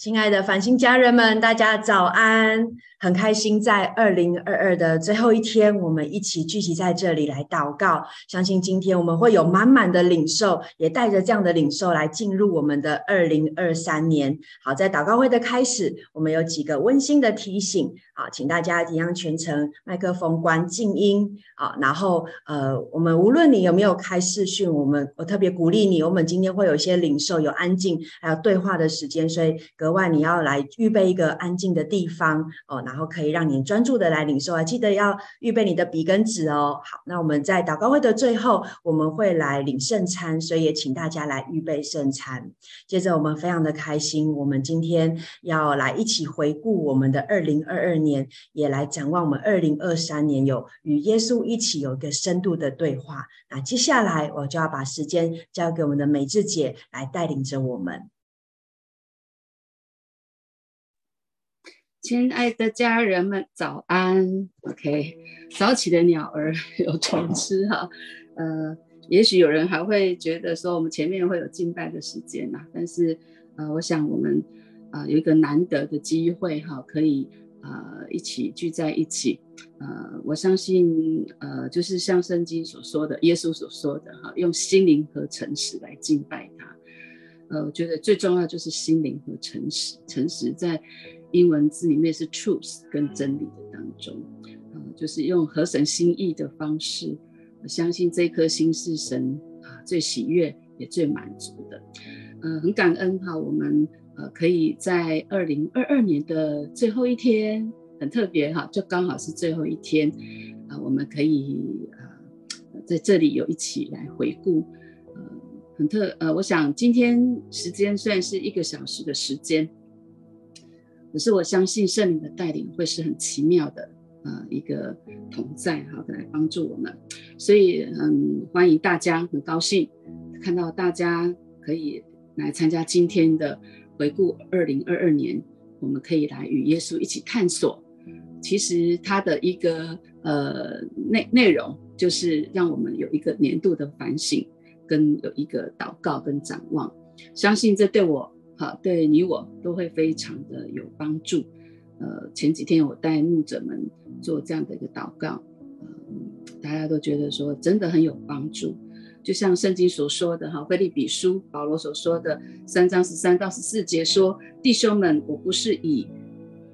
亲爱的繁星家人们，大家早安！很开心在二零二二的最后一天，我们一起聚集在这里来祷告。相信今天我们会有满满的领受，也带着这样的领受来进入我们的二零二三年。好，在祷告会的开始，我们有几个温馨的提醒。好，请大家一样全程麦克风关静音。好，然后呃，我们无论你有没有开视讯，我们我特别鼓励你，我们今天会有一些领受，有安静还有对话的时间，所以外你要来预备一个安静的地方哦。然后可以让你专注的来领受啊，记得要预备你的笔跟纸哦。好，那我们在祷告会的最后，我们会来领圣餐，所以也请大家来预备圣餐。接着我们非常的开心，我们今天要来一起回顾我们的二零二二年，也来展望我们二零二三年，有与耶稣一起有一个深度的对话。那接下来我就要把时间交给我们的美智姐来带领着我们。亲爱的家人们，早安！OK，早起的鸟儿 有虫吃哈。呃，也许有人还会觉得说，我们前面会有敬拜的时间呐、但是呃，我想我们啊、呃、有一个难得的机会哈，可以、呃、一起聚在一起。呃，我相信呃，就是像圣经所说的，耶稣所说的哈，用心灵和诚实来敬拜他。呃，我觉得最重要就是心灵和诚实，诚实在。英文字里面是 truth 跟真理的当中，呃，就是用合神心意的方式，我相信这颗心是神啊最喜悦也最满足的，呃，很感恩哈，我们呃可以在二零二二年的最后一天，很特别哈，就刚好是最后一天啊，我们可以呃在这里有一起来回顾，呃，很特呃，我想今天时间虽然是一个小时的时间。可是我相信圣灵的带领会是很奇妙的，呃，一个同在哈，来帮助我们。所以，嗯，欢迎大家，很高兴看到大家可以来参加今天的回顾二零二二年。我们可以来与耶稣一起探索。其实他的一个呃内内容，就是让我们有一个年度的反省，跟有一个祷告跟展望。相信这对我。好，对你我都会非常的有帮助。呃，前几天我带牧者们做这样的一个祷告，呃，大家都觉得说真的很有帮助。就像圣经所说的哈，腓利比书保罗所说的三章十三到十四节说：“弟兄们，我不是以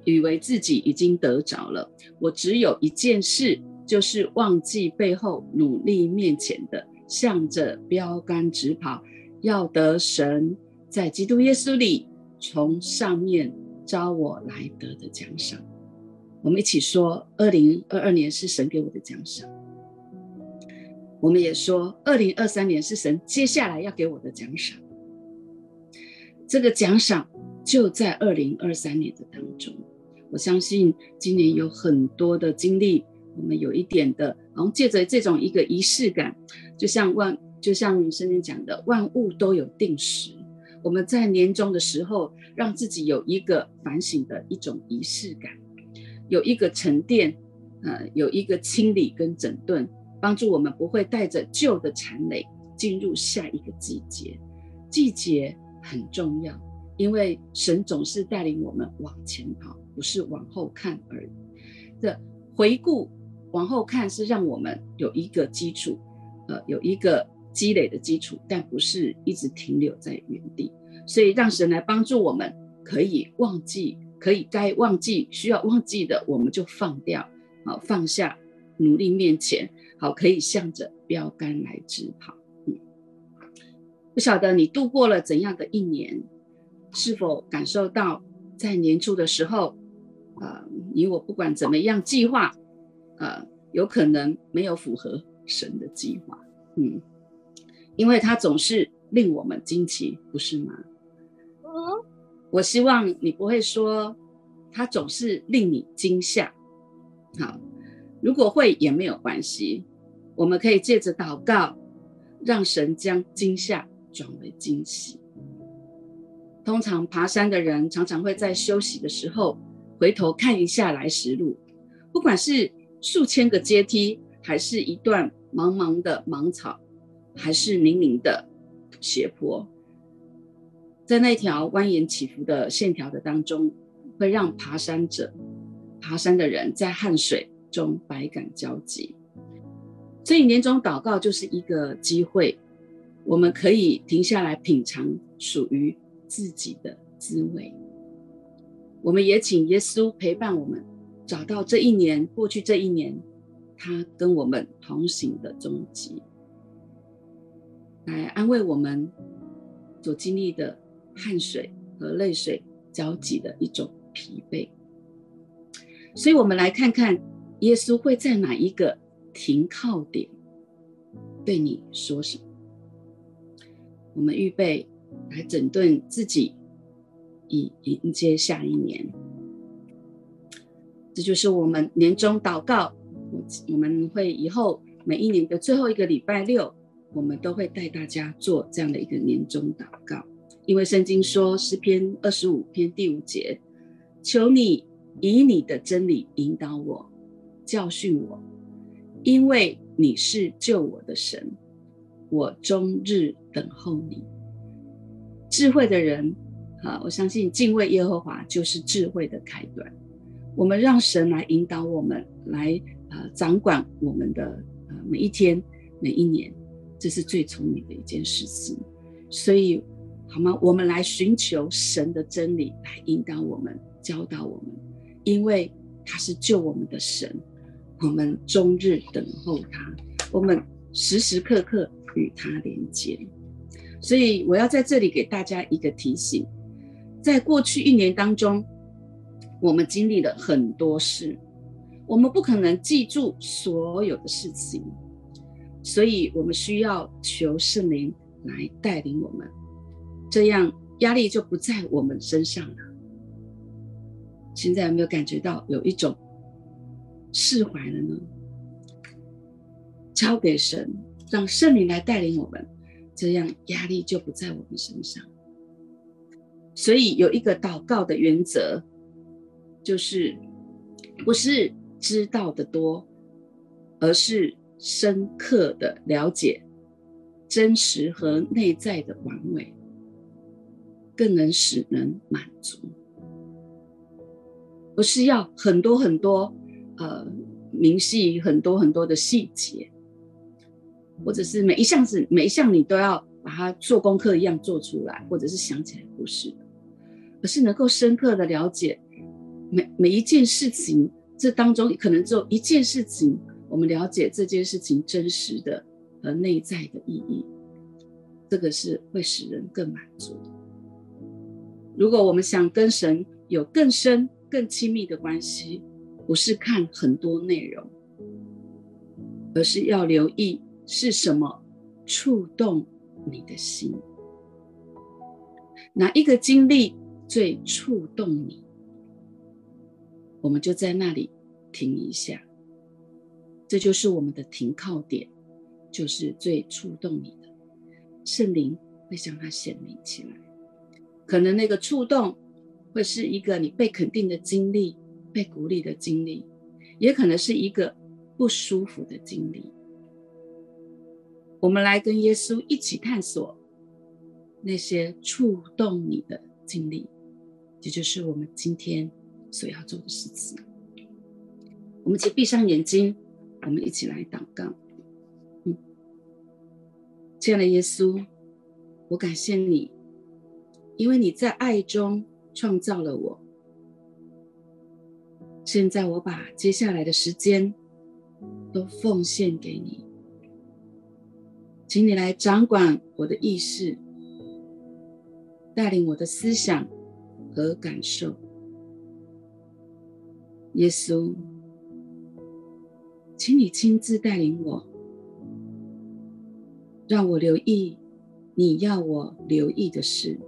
以为自己已经得着了，我只有一件事，就是忘记背后，努力面前的，向着标竿直跑，要得神。”在基督耶稣里，从上面招我来得的奖赏，我们一起说：二零二二年是神给我的奖赏。我们也说，二零二三年是神接下来要给我的奖赏。这个奖赏就在二零二三年的当中。我相信今年有很多的经历，我们有一点的，然后借着这种一个仪式感，就像万，就像圣经讲的，万物都有定时。我们在年终的时候，让自己有一个反省的一种仪式感，有一个沉淀，呃，有一个清理跟整顿，帮助我们不会带着旧的残累进入下一个季节。季节很重要，因为神总是带领我们往前跑，不是往后看而已。这回顾往后看是让我们有一个基础，呃，有一个。积累的基础，但不是一直停留在原地，所以让神来帮助我们，可以忘记，可以该忘记需要忘记的，我们就放掉，好放下，努力面前，好可以向着标杆来直跑。嗯，不晓得你度过了怎样的一年，是否感受到在年初的时候，呃，你我不管怎么样计划，呃，有可能没有符合神的计划，嗯。因为他总是令我们惊奇，不是吗？我希望你不会说他总是令你惊吓。好，如果会也没有关系，我们可以借着祷告，让神将惊吓转为惊喜。通常爬山的人常常会在休息的时候回头看一下来时路，不管是数千个阶梯，还是一段茫茫的芒草。还是泥泞的斜坡，在那条蜿蜒起伏的线条的当中，会让爬山者、爬山的人在汗水中百感交集。所以年终祷告就是一个机会，我们可以停下来品尝属于自己的滋味。我们也请耶稣陪伴我们，找到这一年过去这一年他跟我们同行的踪迹，来安慰我们所经历的汗水和泪水交集的一种疲惫。所以，我们来看看耶稣会在哪一个停靠点对你说什么？我们预备来整顿自己，以迎接下一年。这就是我们年终祷告。我我们会以后每一年的最后一个礼拜六，我们都会带大家做这样的一个年终祷告。因为圣经说诗篇二十五篇第五节：“求你以你的真理引导我，教训我。”因为你是救我的神，我终日等候你。智慧的人，啊，我相信敬畏耶和华就是智慧的开端。我们让神来引导我们，来呃掌管我们的呃每一天、每一年，这是最聪明的一件事情。所以，好吗？我们来寻求神的真理，来引导我们、教导我们，因为他是救我们的神。我们终日等候他，我们时时刻刻与他连接。所以我要在这里给大家一个提醒：在过去一年当中，我们经历了很多事，我们不可能记住所有的事情，所以我们需要求圣灵来带领我们，这样压力就不在我们身上了。现在有没有感觉到有一种？释怀了呢？交给神，让圣灵来带领我们，这样压力就不在我们身上。所以有一个祷告的原则，就是不是知道的多，而是深刻的了解真实和内在的完美，更能使人满足。不是要很多很多。呃，明细很多很多的细节，或者是每一项子每一项你都要把它做功课一样做出来，或者是想起来不是，而是能够深刻的了解每每一件事情，这当中可能只有一件事情，我们了解这件事情真实的和内在的意义，这个是会使人更满足。如果我们想跟神有更深更亲密的关系，不是看很多内容，而是要留意是什么触动你的心，哪一个经历最触动你，我们就在那里停一下，这就是我们的停靠点，就是最触动你的，圣灵会向它显明起来，可能那个触动会是一个你被肯定的经历。被鼓励的经历，也可能是一个不舒服的经历。我们来跟耶稣一起探索那些触动你的经历，这就是我们今天所要做的事情。我们请闭上眼睛，我们一起来祷告。嗯，亲爱的耶稣，我感谢你，因为你在爱中创造了我。现在我把接下来的时间都奉献给你，请你来掌管我的意识，带领我的思想和感受。耶稣，请你亲自带领我，让我留意你要我留意的事，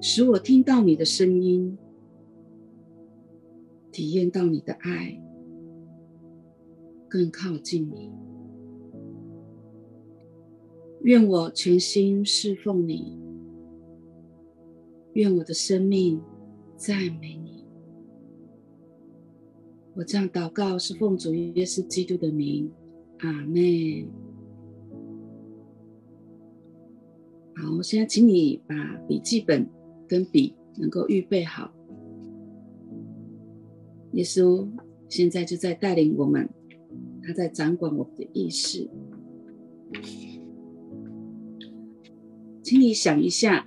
使我听到你的声音。体验到你的爱，更靠近你。愿我全心侍奉你，愿我的生命赞美你。我这样祷告是奉主耶稣基督的名，阿门。好，我现在请你把笔记本跟笔能够预备好。耶稣现在就在带领我们，他在掌管我们的意识。请你想一下，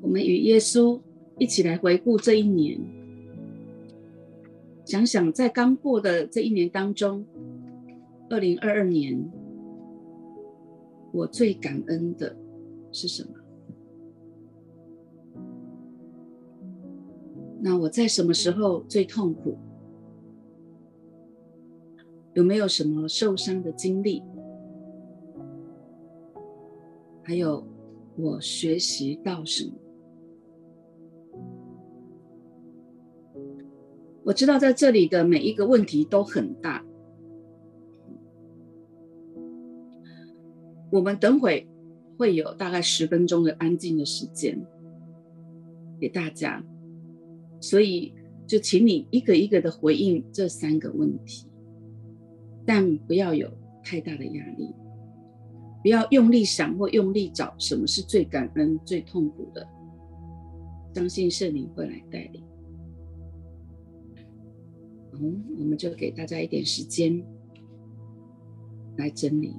我们与耶稣一起来回顾这一年，想想在刚过的这一年当中，二零二二年，我最感恩的是什么？那我在什么时候最痛苦？有没有什么受伤的经历？还有，我学习到什么？我知道在这里的每一个问题都很大。我们等会会有大概十分钟的安静的时间给大家，所以就请你一个一个的回应这三个问题，但不要有太大的压力。不要用力想或用力找什么是最感恩、最痛苦的，相信圣灵会来带领。嗯，我们就给大家一点时间来整理。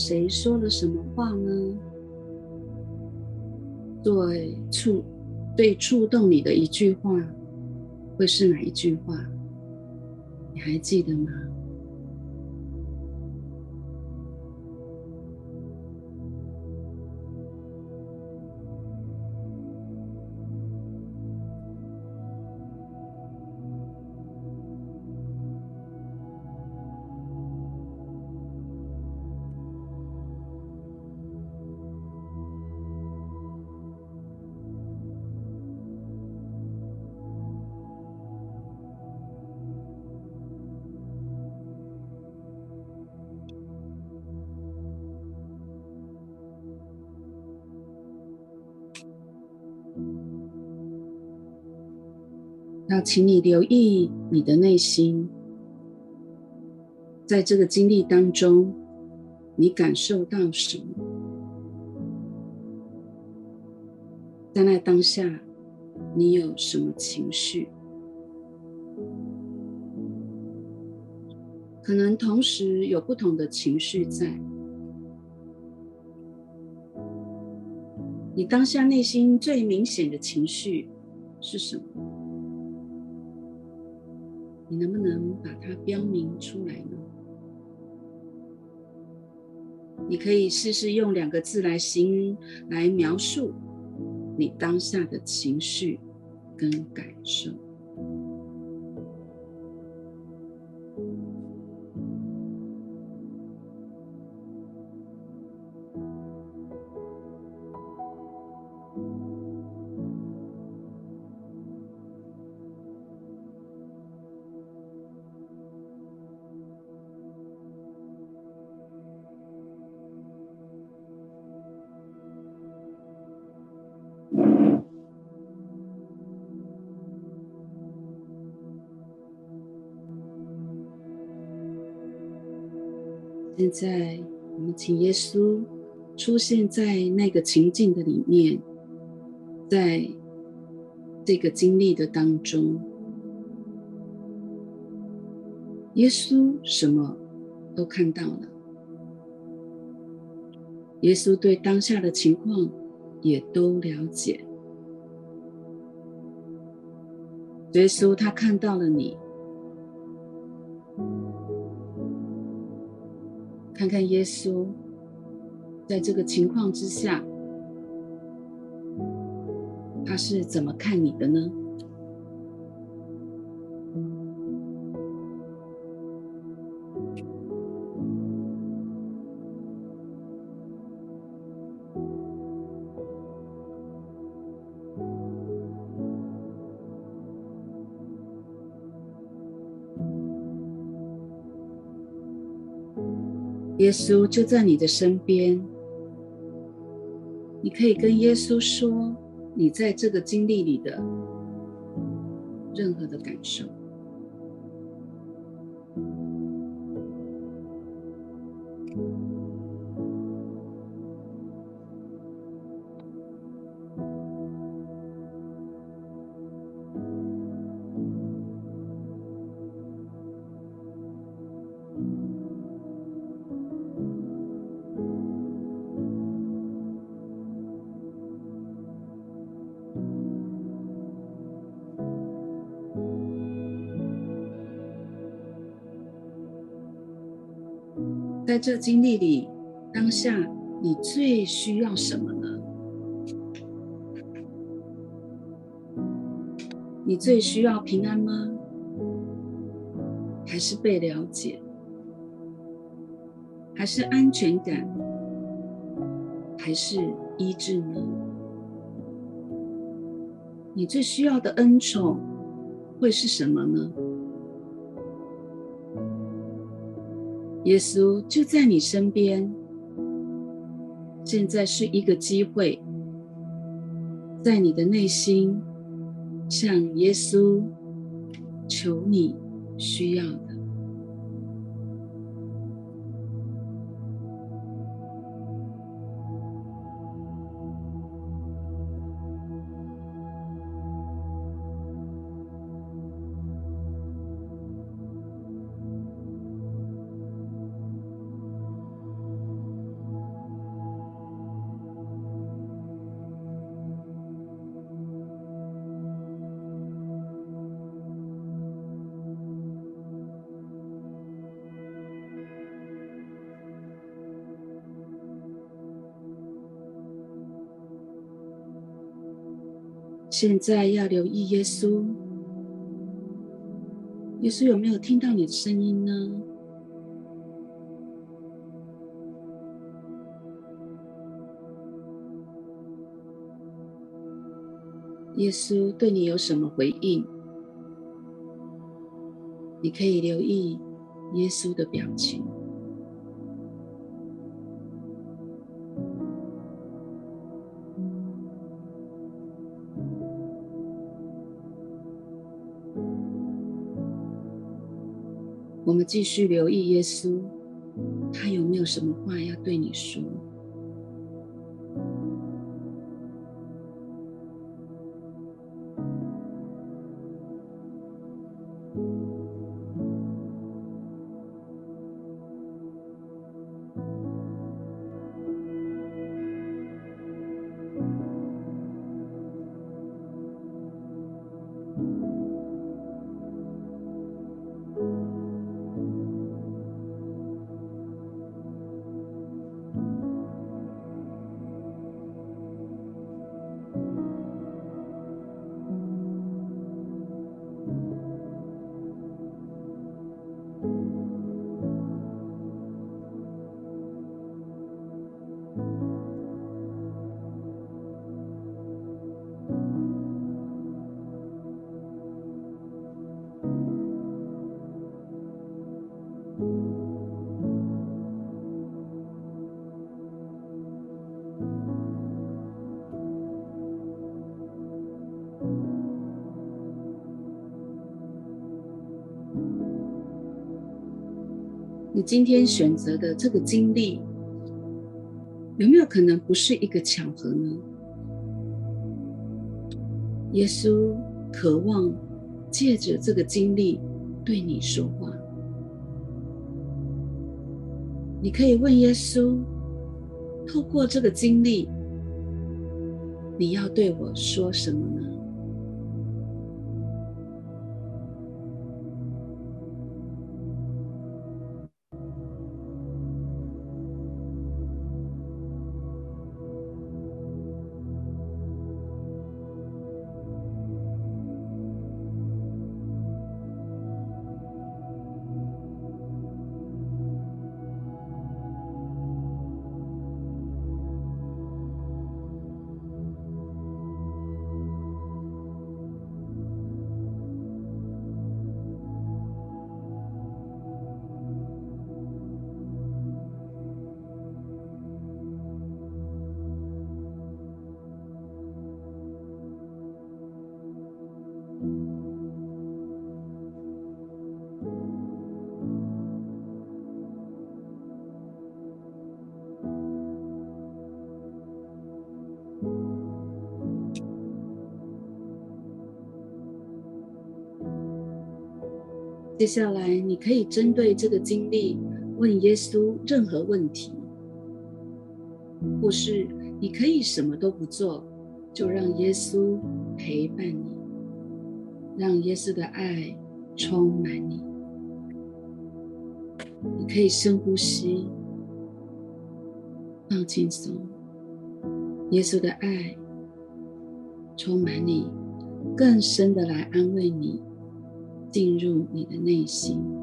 谁说了什么话呢？对触对触动你的一句话，会是哪一句话？你还记得吗？请你留意你的内心，在这个经历当中，你感受到什么？在那当下，你有什么情绪？可能同时有不同的情绪在。你当下内心最明显的情绪是什么？能不能把它标明出来呢？你可以试试用两个字来形容来描述你当下的情绪跟感受。在，我们请耶稣出现在那个情境的里面，在这个经历的当中，耶稣什么都看到了，耶稣对当下的情况也都了解，耶稣他看到了你。看看耶稣在这个情况之下，他是怎么看你的呢？耶稣就在你的身边，你可以跟耶稣说你在这个经历里的任何的感受。在这经历里，当下你最需要什么呢？你最需要平安吗？还是被了解？还是安全感？还是医治呢？你最需要的恩宠会是什么呢？耶稣就在你身边，现在是一个机会，在你的内心向耶稣求你需要的。现在要留意耶稣，耶稣有没有听到你的声音呢？耶稣对你有什么回应？你可以留意耶稣的表情。继续留意耶稣，他有没有什么话要对你说？你今天选择的这个经历，有没有可能不是一个巧合呢？耶稣渴望借着这个经历对你说话。你可以问耶稣：透过这个经历，你要对我说什么呢？接下来，你可以针对这个经历问耶稣任何问题，或是你可以什么都不做，就让耶稣陪伴你，让耶稣的爱充满你。你可以深呼吸，放轻松，耶稣的爱充满你，更深的来安慰你。进入你的内心。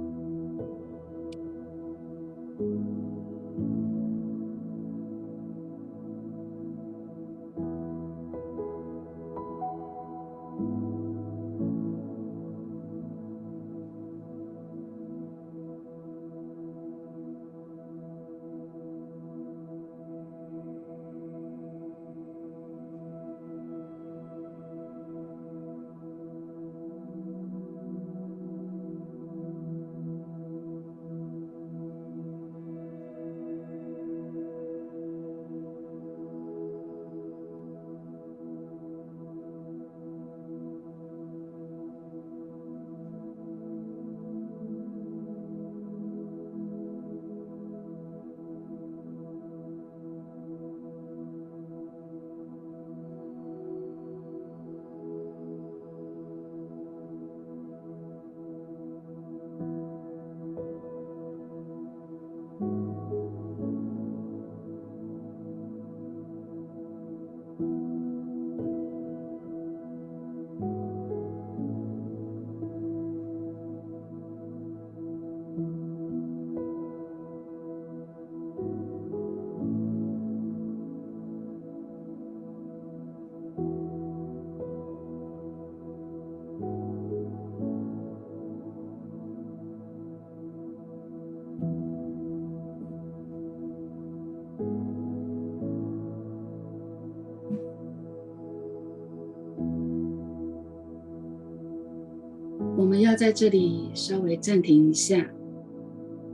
们要在这里稍微暂停一下，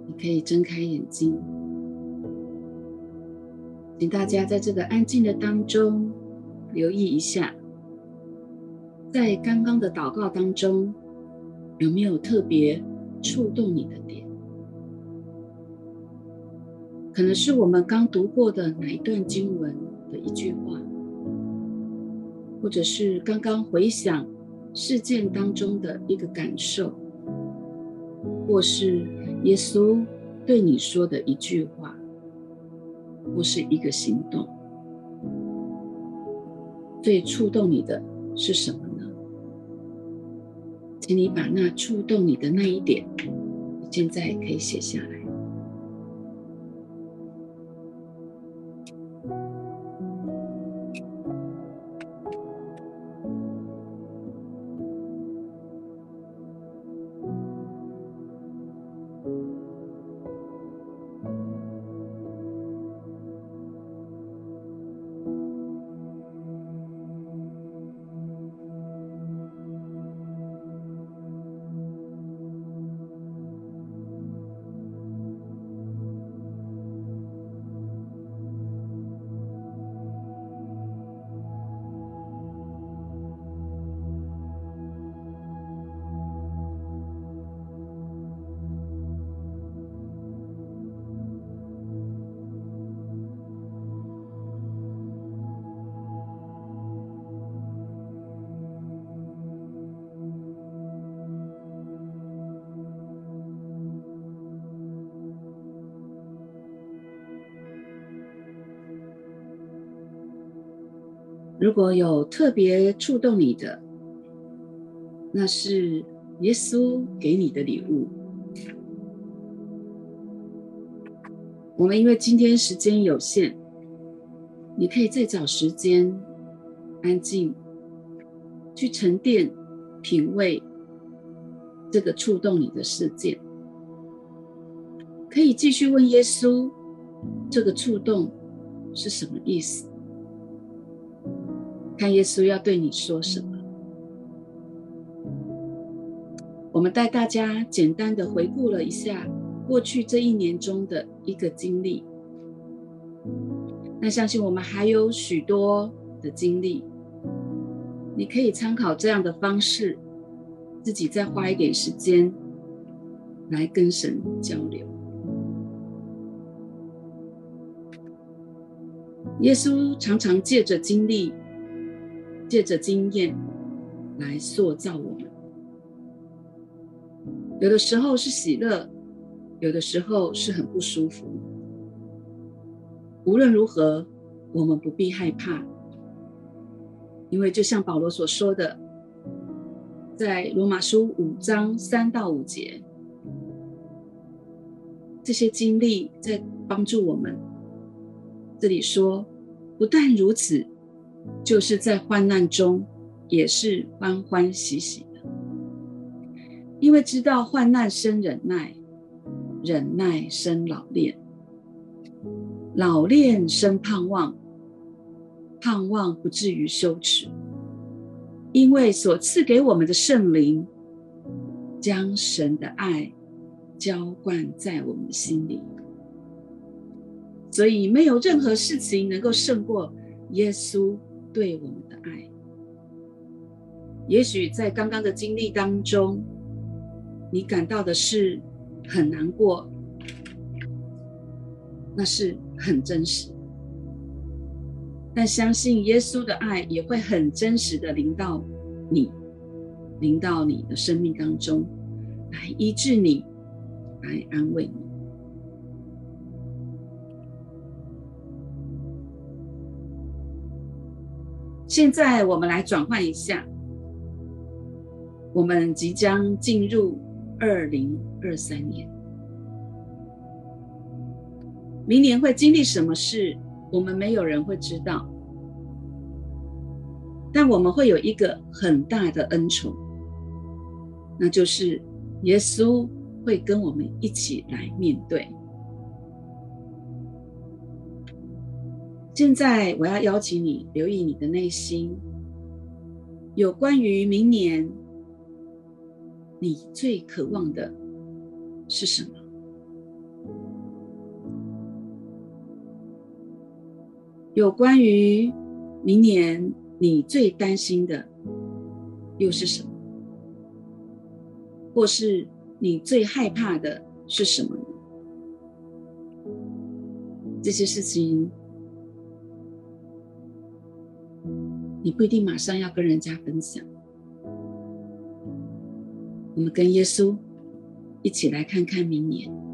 你可以睁开眼睛。请大家在这个安静的当中留意一下，在刚刚的祷告当中，有没有特别触动你的点？可能是我们刚读过的哪一段经文的一句话，或者是刚刚回想事件当中的一个感受，或是耶稣对你说的一句话，或是一个行动，最触动你的是什么呢？请你把那触动你的那一点，现在可以写下来。如果有特别触动你的，那是耶稣给你的礼物。我们因为今天时间有限，你可以再找时间安静去沉淀、品味这个触动你的事件。可以继续问耶稣，这个触动是什么意思？看耶稣要对你说什么？我们带大家简单的回顾了一下过去这一年中的一个经历。那相信我们还有许多的经历，你可以参考这样的方式，自己再花一点时间来跟神交流。耶稣常常借着经历。借着经验来塑造我们，有的时候是喜乐，有的时候是很不舒服。无论如何，我们不必害怕，因为就像保罗所说的，在罗马书五章三到五节，这些经历在帮助我们。这里说，不但如此。就是在患难中，也是欢欢喜喜的，因为知道患难生忍耐，忍耐生老练，老练生盼望，盼望不至于羞耻，因为所赐给我们的圣灵，将神的爱浇灌在我们的心里，所以没有任何事情能够胜过耶稣。对我们的爱，也许在刚刚的经历当中，你感到的是很难过，那是很真实。但相信耶稣的爱也会很真实的临到你，临到你的生命当中，来医治你，来安慰你。现在我们来转换一下，我们即将进入二零二三年，明年会经历什么事，我们没有人会知道，但我们会有一个很大的恩宠，那就是耶稣会跟我们一起来面对。现在我要邀请你留意你的内心，有关于明年，你最渴望的是什么？有关于明年你最担心的又是什么？或是你最害怕的是什么呢？这些事情，你不一定马上要跟人家分享。我们跟耶稣一起来看看明年。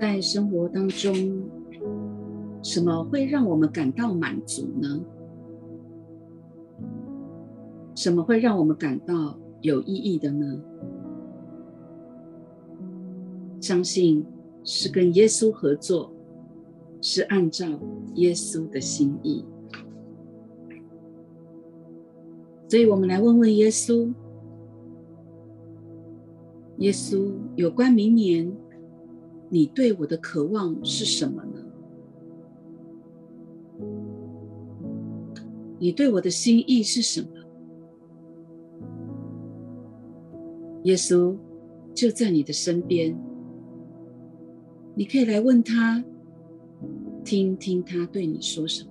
在生活当中，什么会让我们感到满足呢？什么会让我们感到有意义的呢？相信是跟耶稣合作，是按照耶稣的心意。所以，我们来问问耶稣：耶稣，有关明年，你对我的渴望是什么呢？你对我的心意是什么？耶稣就在你的身边，你可以来问他，听听他对你说什么。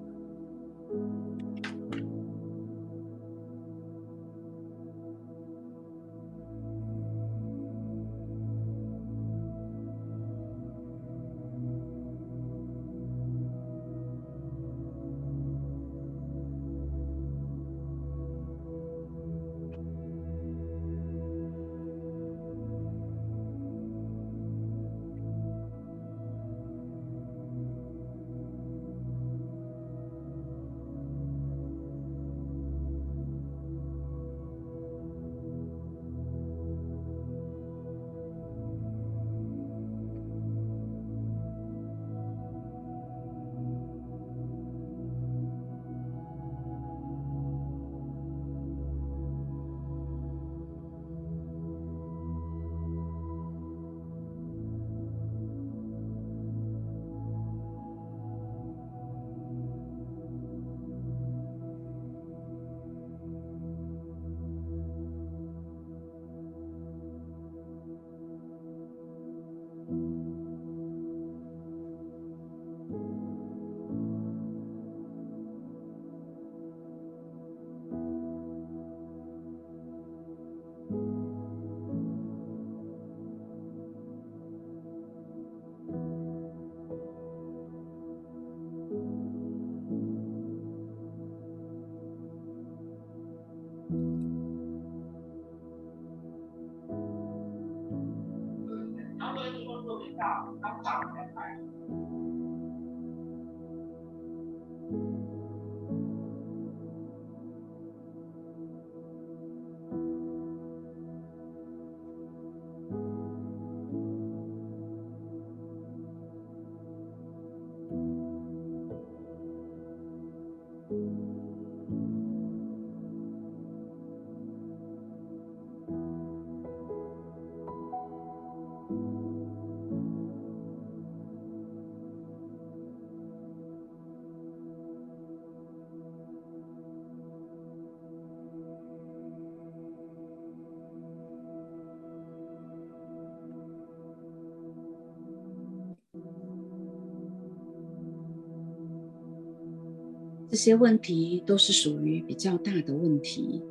这些问题都是属于比较大的问题，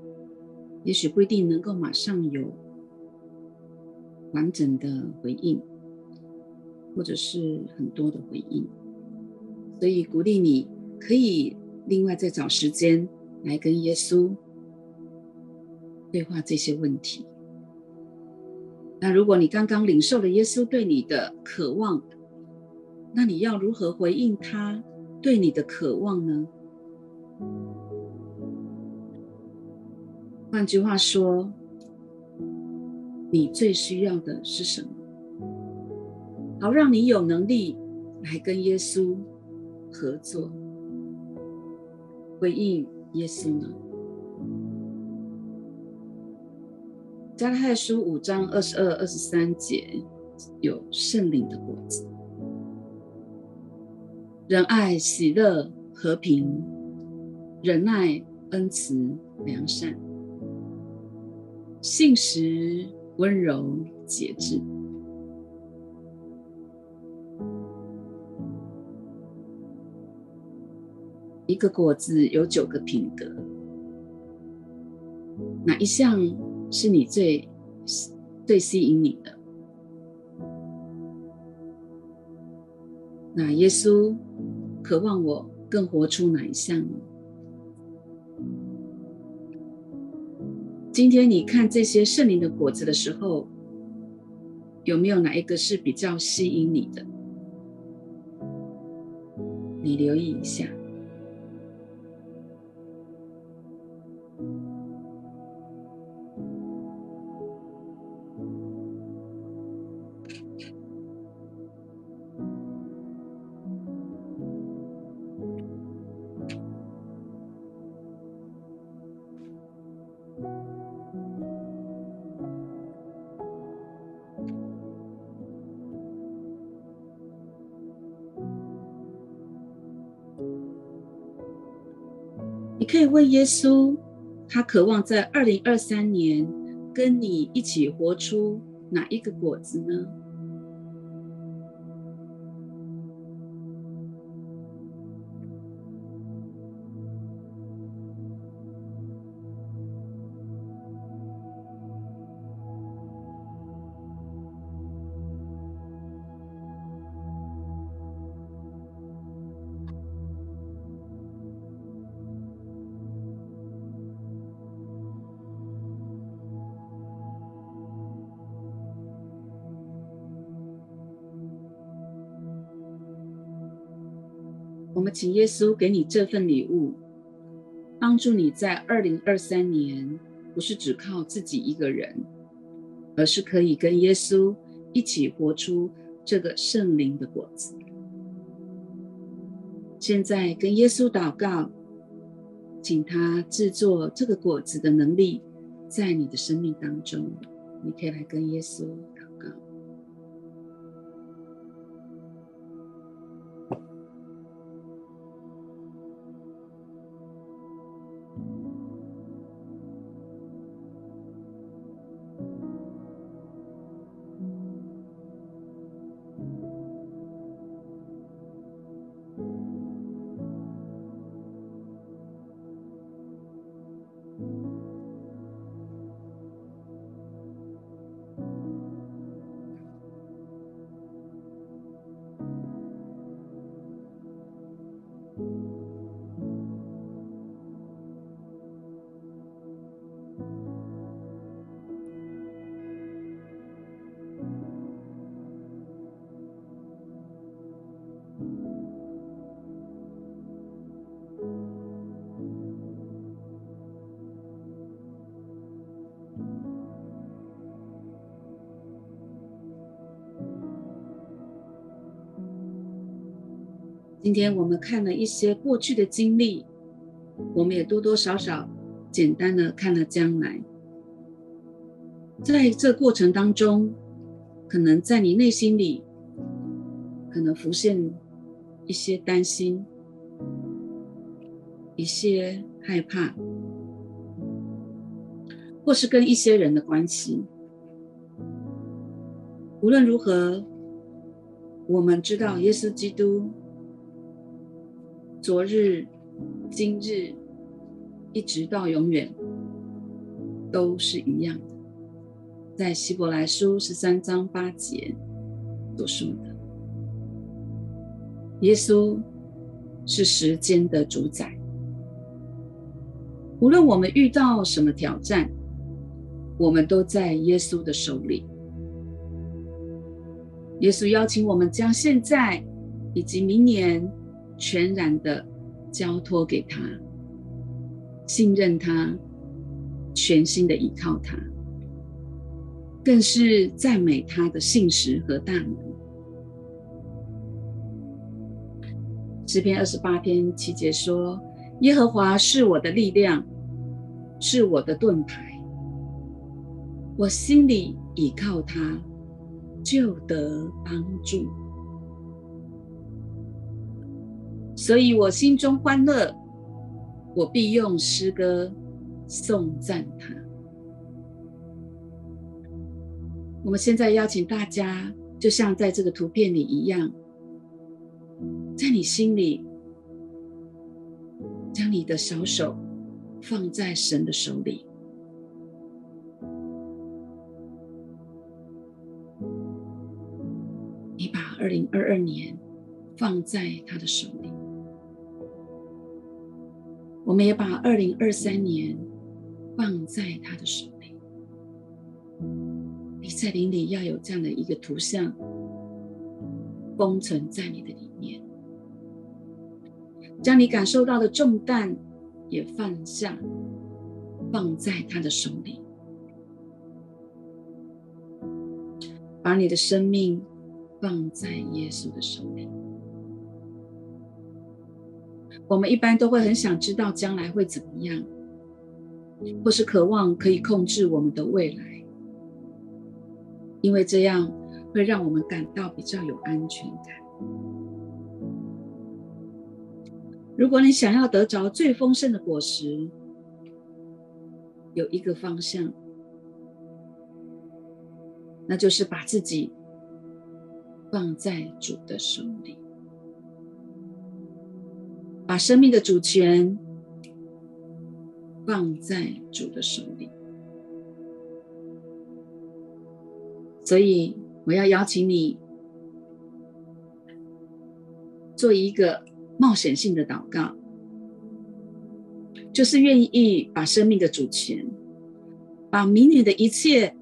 也许不一定能够马上有完整的回应，或者是很多的回应，所以鼓励你可以另外再找时间来跟耶稣对话这些问题。那如果你刚刚领受了耶稣对你的渴望，那你要如何回应他对你的渴望呢？换句话说，你最需要的是什么？好让你有能力来跟耶稣合作，回应耶稣呢？加拉太书五章二十二、二十三节有圣灵的果子：仁爱、喜乐、和平、忍耐、恩慈、良善。信实、温柔、节制。一个果子有九个品格，哪一项是你最最吸引你的？那耶稣渴望我更活出哪一项呢？今天你看这些圣灵的果子的时候有没有哪一个是比较吸引你的？你留意一下。那耶稣，他渴望在二零二三年跟你一起活出哪一个果子呢？们请耶稣给你这份礼物，帮助你在二零二三年，不是只靠自己一个人，而是可以跟耶稣一起活出这个圣灵的果子。现在跟耶稣祷告，请他制作这个果子的能力，在你的生命当中，你可以来跟耶稣。今天我们看了一些过去的经历，我们也多多少少简单的看了将来。在这过程当中，可能在你内心里，可能浮现一些担心，一些害怕，或是跟一些人的关系。无论如何，我们知道耶稣基督。昨日、今日，一直到永远，都是一样的。在希伯来书十三章八节所说的，耶稣是时间的主宰。无论我们遇到什么挑战，我们都在耶稣的手里。耶稣邀请我们将现在以及明年。全然的交托给他，信任他，全心的依靠他，更是赞美他的信实和大能。诗篇二十八篇七节说：“耶和华是我的力量，是我的盾牌，我心里倚靠他，就得帮助。”所以我心中欢乐，我必用诗歌颂赞他。我们现在邀请大家，就像在这个图片里一样，在你心里，将你的小手放在神的手里，你把二零二二年放在他的手里。我们也把二零二三年放在他的手里。你在灵里要有这样的一个图像，封存在你的里面。将你感受到的重担也放下，放在他的手里，把你的生命放在耶稣的手里。我们一般都会很想知道将来会怎么样，或是渴望可以控制我们的未来，因为这样会让我们感到比较有安全感。如果你想要得着最丰盛的果实，有一个方向，那就是把自己放在主的手里。把生命的主权放在主的手里，所以我要邀请你做一个冒险性的祷告，就是愿意把生命的主权，把明年的一切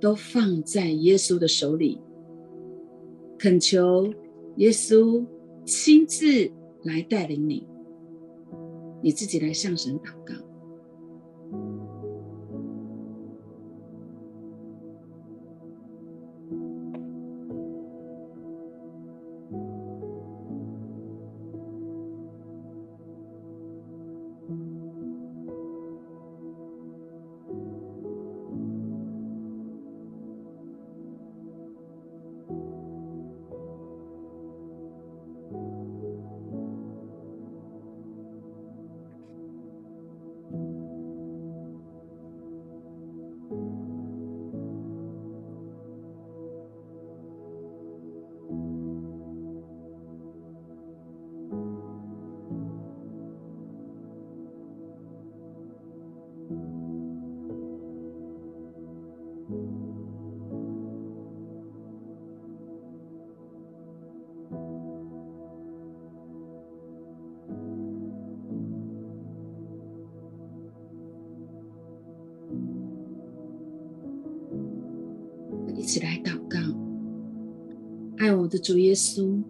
都放在耶稣的手里，恳求耶稣亲自。来带领你，你自己来向神祷告。主耶稣，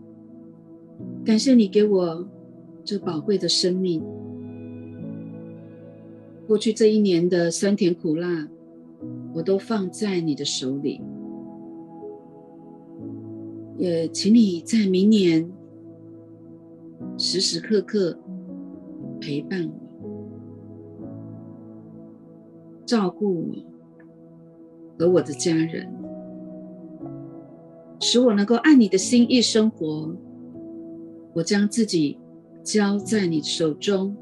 感谢你给我这宝贵的生命。过去这一年的酸甜苦辣，我都放在你的手里。也请你在明年时时刻刻陪伴我，照顾我和我的家人。使我能够按你的心意生活，我将自己交在你手中。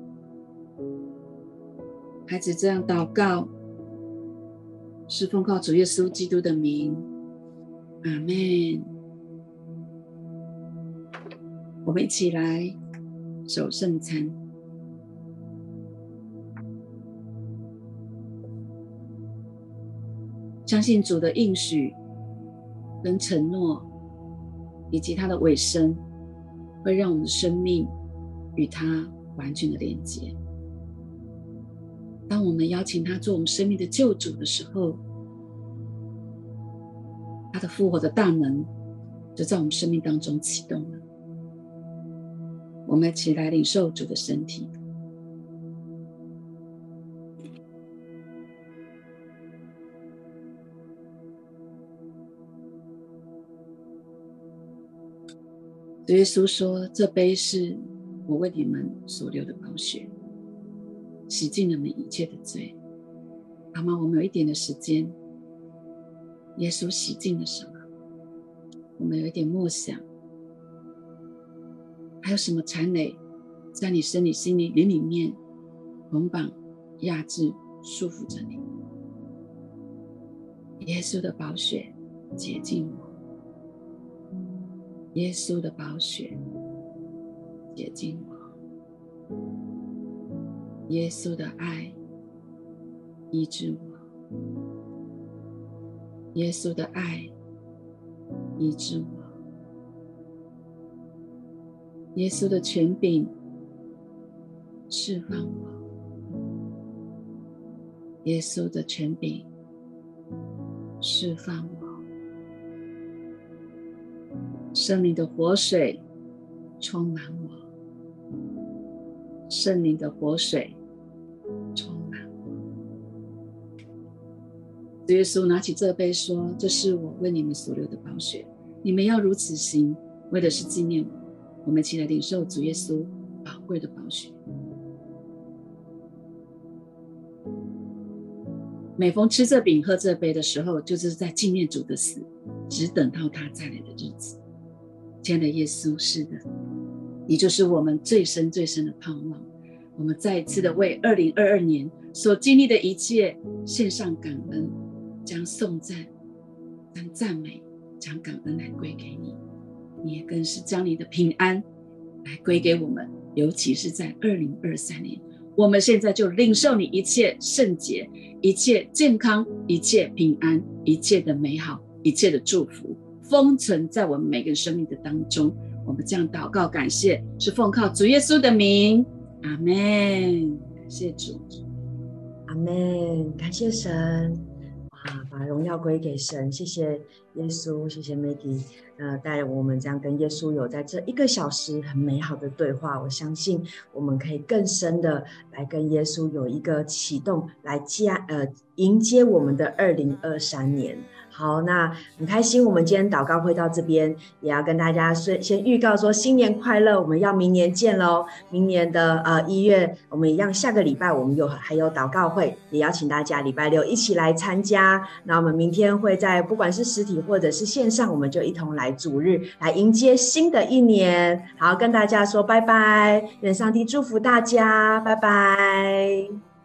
孩子这样祷告，是奉靠主耶稣基督的名，阿门。我们一起来守圣餐，相信主的应许。跟承诺，以及他的尾声，会让我们的生命与他完全的连接。当我们邀请他做我们生命的救主的时候，他的复活的大门就在我们生命当中启动了。我们一起来领受主的身体。耶稣说：“这杯是我为你们所流的宝血，洗净你们一切的罪。”好吗？我们有一点的时间，耶稣洗净了什么？我们有一点默想，还有什么残累在你身体、心里、灵里面捆绑、压制、束缚着你？耶稣的宝血洁净我。耶稣的宝血洁净我，耶稣的爱医治我，耶稣的爱医治我，耶稣的权柄释放我，耶稣的权柄释放我。生命的活水充满我，圣灵的活水充满。主耶稣拿起这杯说：“这是我为你们所流的宝血，你们要如此行，为的是纪念我。”我们一起来领受主耶稣宝贵的宝血。每逢吃这饼、喝这杯的时候，就是在纪念主的死，只等到他再来的日子。亲爱的耶稣，是的，你就是我们最深最深的盼望。我们再一次的为二零二二年所经历的一切献上感恩，将颂赞、将赞美、将感恩来归给你。你也更是将你的平安来归给我们，尤其是在二零二三年。我们现在就领受你一切圣洁、一切健康、一切平安、一切的美好、一切的祝福，封存在我们每个人生命的当中。我们这样祷告，感谢是奉靠主耶稣的名，阿门。感谢主，阿门。感谢神，啊，把荣耀归给神。谢谢耶稣，谢谢 Maggie。呃，带我们这样跟耶稣有在这一个小时很美好的对话，我相信我们可以更深的来跟耶稣有一个启动，来加呃迎接我们的二零二三年。好，那很开心，我们今天祷告会到这边，也要跟大家先先预告说新年快乐，我们要明年见喽！明年的呃一月，我们一样下个礼拜我们有还有祷告会，也邀请大家礼拜六一起来参加。那我们明天会在不管是实体或者是线上，我们就一同来主日来迎接新的一年。好，跟大家说拜拜，愿上帝祝福大家，拜拜。